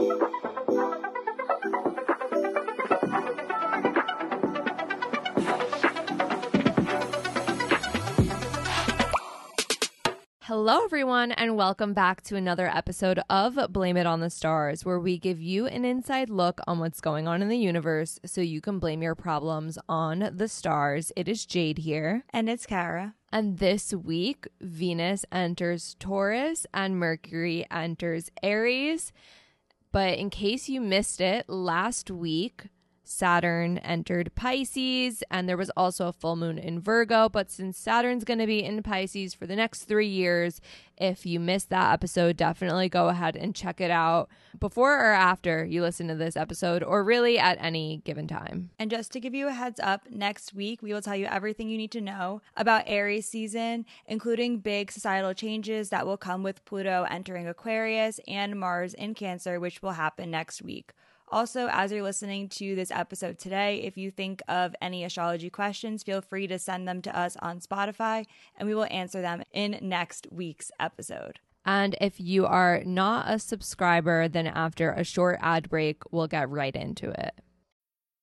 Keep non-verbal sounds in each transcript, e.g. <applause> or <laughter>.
Hello, everyone, and welcome back to another episode of Blame It on the Stars, where we give you an inside look on what's going on in the universe so you can blame your problems on the stars. It is Jade here. And it's Kara. And this week, Venus enters Taurus and Mercury enters Aries. But in case you missed it, last week, Saturn entered Pisces, and there was also a full moon in Virgo. But since Saturn's going to be in Pisces for the next three years, if you missed that episode, definitely go ahead and check it out before or after you listen to this episode, or really at any given time. And just to give you a heads up, next week we will tell you everything you need to know about Aries season, including big societal changes that will come with Pluto entering Aquarius and Mars in Cancer, which will happen next week. Also, as you're listening to this episode today, if you think of any astrology questions, feel free to send them to us on Spotify and we will answer them in next week's episode. And if you are not a subscriber, then after a short ad break, we'll get right into it.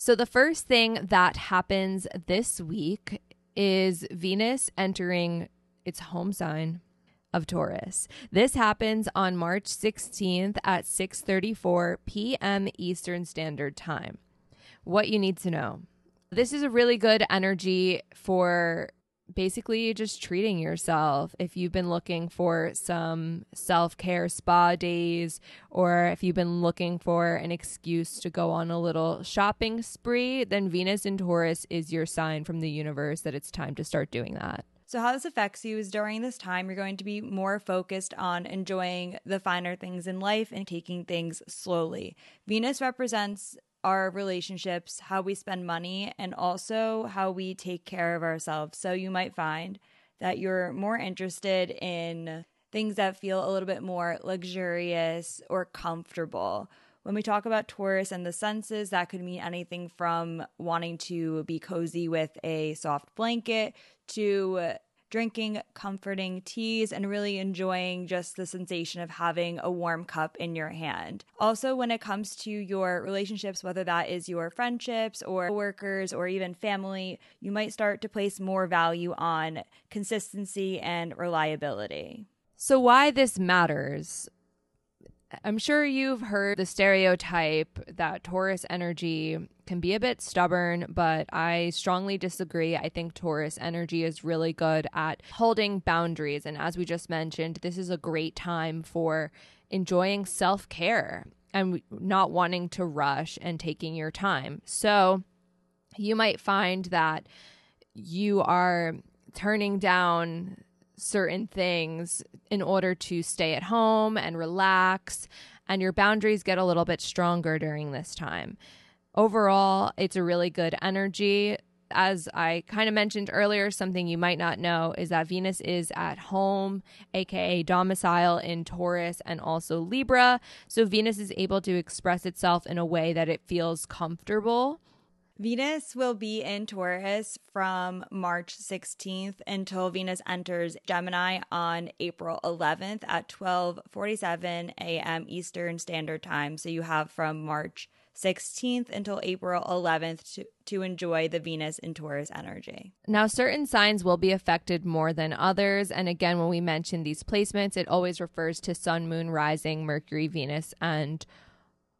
So, the first thing that happens this week is Venus entering its home sign of Taurus. This happens on March 16th at 6:34 p.m. Eastern Standard Time. What you need to know. This is a really good energy for basically just treating yourself. If you've been looking for some self care spa days, or if you've been looking for an excuse to go on a little shopping spree, then Venus in Taurus is your sign from the universe that it's time to start doing that. So, how this affects you is during this time, you're going to be more focused on enjoying the finer things in life and taking things slowly. Venus represents our relationships, how we spend money, and also how we take care of ourselves. So you might find that you're more interested in things that feel a little bit more luxurious or comfortable. When we talk about Taurus and the senses, that could mean anything from wanting to be cozy with a soft blanket to drinking comforting teas and really enjoying just the sensation of having a warm cup in your hand. Also, when it comes to your relationships, whether that is your friendships or workers or even family, you might start to place more value on consistency and reliability. So, why this matters I'm sure you've heard the stereotype that Taurus energy can be a bit stubborn, but I strongly disagree. I think Taurus energy is really good at holding boundaries. And as we just mentioned, this is a great time for enjoying self care and not wanting to rush and taking your time. So you might find that you are turning down certain things in order to stay at home and relax, and your boundaries get a little bit stronger during this time. Overall, it's a really good energy. As I kind of mentioned earlier, something you might not know is that Venus is at home, aka domicile in Taurus and also Libra. So Venus is able to express itself in a way that it feels comfortable Venus will be in Taurus from March 16th until Venus enters Gemini on April 11th at 12:47 a.m. Eastern Standard Time. So you have from March 16th until April 11th to, to enjoy the Venus in Taurus energy. Now, certain signs will be affected more than others. And again, when we mention these placements, it always refers to Sun, Moon, Rising, Mercury, Venus, and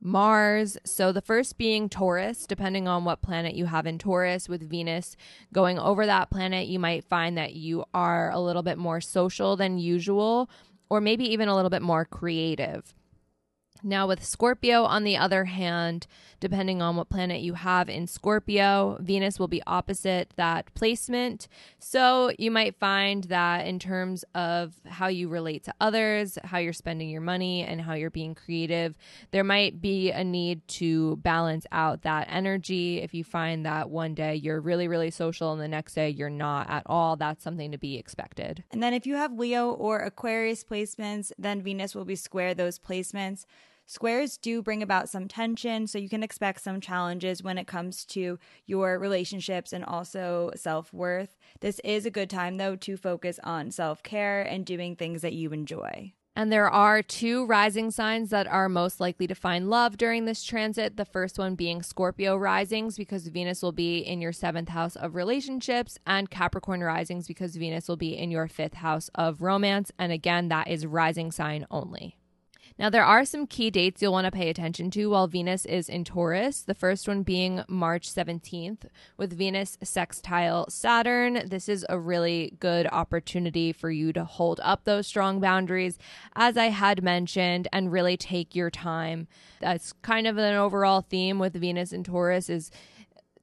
Mars. So the first being Taurus, depending on what planet you have in Taurus, with Venus going over that planet, you might find that you are a little bit more social than usual, or maybe even a little bit more creative. Now, with Scorpio, on the other hand, depending on what planet you have in Scorpio, Venus will be opposite that placement. So, you might find that in terms of how you relate to others, how you're spending your money, and how you're being creative, there might be a need to balance out that energy. If you find that one day you're really, really social and the next day you're not at all, that's something to be expected. And then if you have Leo or Aquarius placements, then Venus will be square those placements. Squares do bring about some tension, so you can expect some challenges when it comes to your relationships and also self worth. This is a good time, though, to focus on self care and doing things that you enjoy. And there are two rising signs that are most likely to find love during this transit. The first one being Scorpio risings, because Venus will be in your seventh house of relationships, and Capricorn risings, because Venus will be in your fifth house of romance. And again, that is rising sign only. Now, there are some key dates you'll want to pay attention to while Venus is in Taurus. The first one being March 17th with Venus sextile Saturn. This is a really good opportunity for you to hold up those strong boundaries, as I had mentioned, and really take your time. That's kind of an overall theme with Venus and Taurus is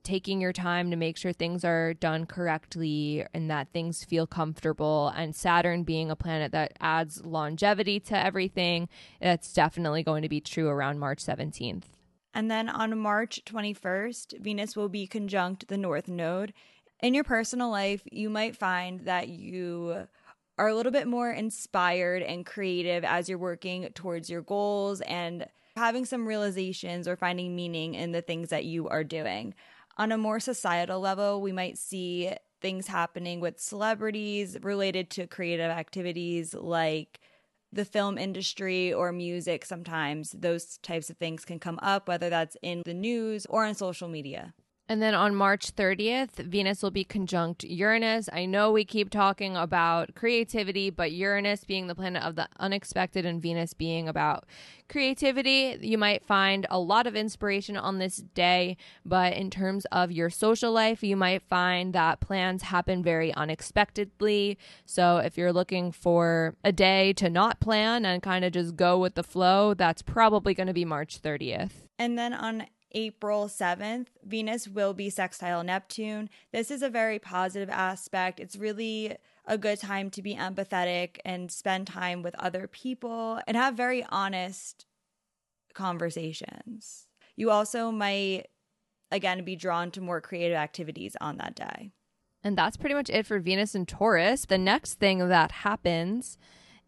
taking your time to make sure things are done correctly and that things feel comfortable. And Saturn being a planet that adds longevity to everything, that's definitely going to be true around March 17th. And then on March 21st, Venus will be conjunct the North Node. In your personal life, you might find that you are a little bit more inspired and creative as you're working towards your goals and having some realizations or finding meaning in the things that you are doing on a more societal level, we might see things happening with celebrities related to creative activities like the film industry or music. Sometimes those types of things can come up, whether that's in the news or on social media. And then on March 30th, Venus will be conjunct Uranus. I know we keep talking about creativity, but Uranus being the planet of the unexpected and Venus being about creativity, you might find a lot of inspiration on this day. But in terms of your social life, you might find that plans happen very unexpectedly. So if you're looking for a day to not plan and kind of just go with the flow, that's probably going to be March 30th. And then on April 7th, Venus will be sextile Neptune. This is a very positive aspect. It's really a good time to be empathetic and spend time with other people and have very honest conversations. You also might, again, be drawn to more creative activities on that day. And that's pretty much it for Venus and Taurus. The next thing that happens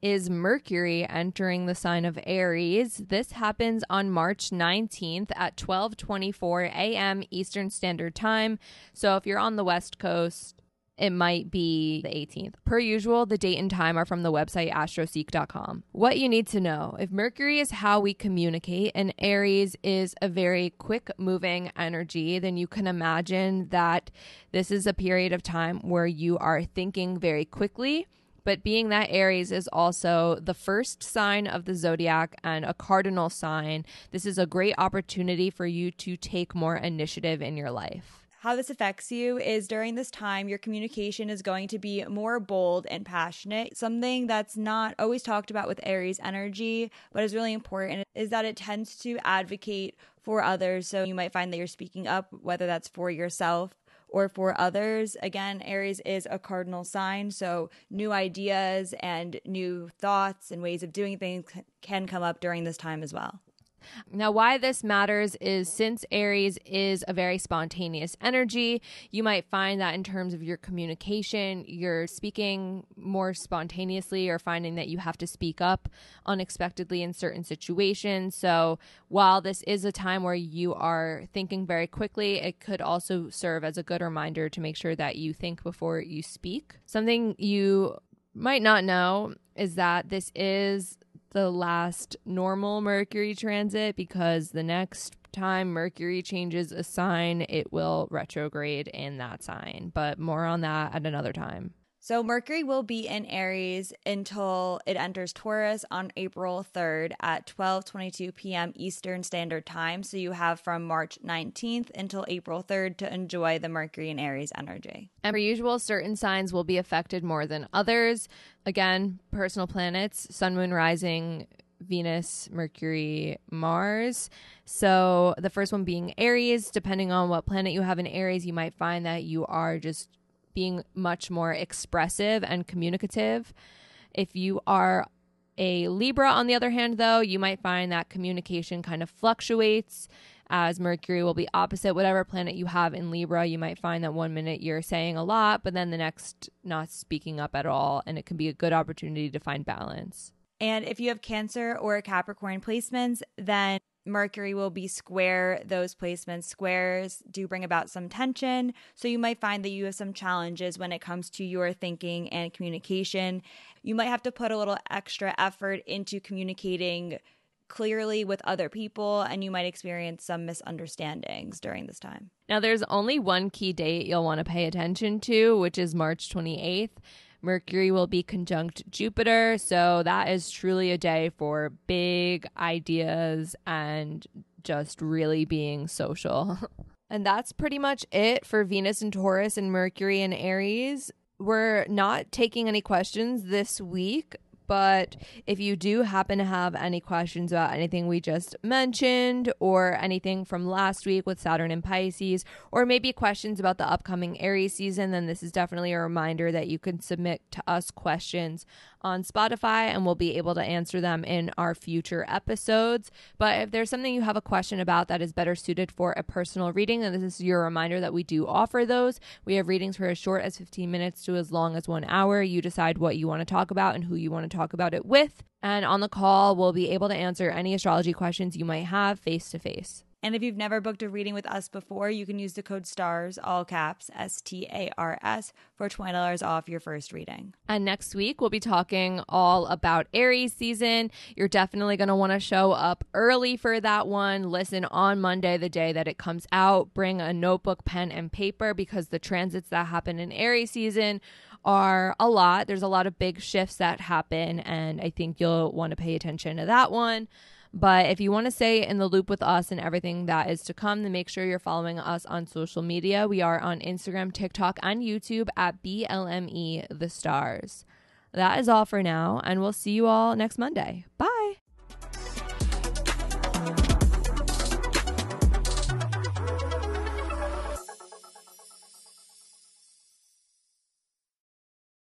is Mercury entering the sign of Aries. This happens on March 19th at 12:24 a.m. Eastern Standard Time. So if you're on the West Coast, it might be the 18th. Per usual, the date and time are from the website astroseek.com. What you need to know if Mercury is how we communicate and Aries is a very quick moving energy, then you can imagine that this is a period of time where you are thinking very quickly but being that Aries is also the first sign of the zodiac and a cardinal sign, this is a great opportunity for you to take more initiative in your life how this affects you is during this time, your communication is going to be more bold and passionate. Something that's not always talked about with Aries energy, but is really important is that it tends to advocate for others. So you might find that you're speaking up, whether that's for yourself or for others. Again, Aries is a cardinal sign, so new ideas and new thoughts and ways of doing things can come up during this time as well. Now, why this matters is since Aries is a very spontaneous energy, you might find that in terms of your communication, you're speaking more spontaneously or finding that you have to speak up unexpectedly in certain situations. So, while this is a time where you are thinking very quickly, it could also serve as a good reminder to make sure that you think before you speak. Something you might not know is that this is the last normal Mercury transit because the next time Mercury changes a sign, it will retrograde in that sign. But more on that at another time. So Mercury will be in Aries until it enters Taurus on April 3rd at 12:22 p.m. Eastern Standard Time. So you have from March 19th until April 3rd to enjoy the Mercury in Aries energy. And per usual, certain signs will be affected more than others. Again, personal planets, sun, moon, rising, Venus, Mercury, Mars. So the first one being Aries, depending on what planet you have in Aries, you might find that you are just being much more expressive and communicative. If you are a Libra, on the other hand, though, you might find that communication kind of fluctuates as Mercury will be opposite whatever planet you have in Libra. You might find that one minute you're saying a lot, but then the next not speaking up at all. And it can be a good opportunity to find balance. And if you have Cancer or Capricorn placements, then Mercury will be square those placements. Squares do bring about some tension. So you might find that you have some challenges when it comes to your thinking and communication. You might have to put a little extra effort into communicating clearly with other people, and you might experience some misunderstandings during this time. Now, there's only one key date you'll want to pay attention to, which is March 28th. Mercury will be conjunct Jupiter. So that is truly a day for big ideas and just really being social. <laughs> and that's pretty much it for Venus and Taurus and Mercury and Aries. We're not taking any questions this week. But if you do happen to have any questions about anything we just mentioned, or anything from last week with Saturn and Pisces, or maybe questions about the upcoming Aries season, then this is definitely a reminder that you can submit to us questions on Spotify and we'll be able to answer them in our future episodes. But if there's something you have a question about that is better suited for a personal reading, then this is your reminder that we do offer those. We have readings for as short as 15 minutes to as long as one hour. You decide what you want to talk about and who you want to talk about it with. And on the call, we'll be able to answer any astrology questions you might have face to face. And if you've never booked a reading with us before, you can use the code STARS, all caps, S T A R S, for $20 off your first reading. And next week, we'll be talking all about Aries season. You're definitely going to want to show up early for that one. Listen on Monday, the day that it comes out. Bring a notebook, pen, and paper because the transits that happen in Aries season are a lot. There's a lot of big shifts that happen, and I think you'll want to pay attention to that one. But if you want to stay in the loop with us and everything that is to come, then make sure you're following us on social media. We are on Instagram, TikTok, and YouTube at BLME The Stars. That is all for now, and we'll see you all next Monday. Bye.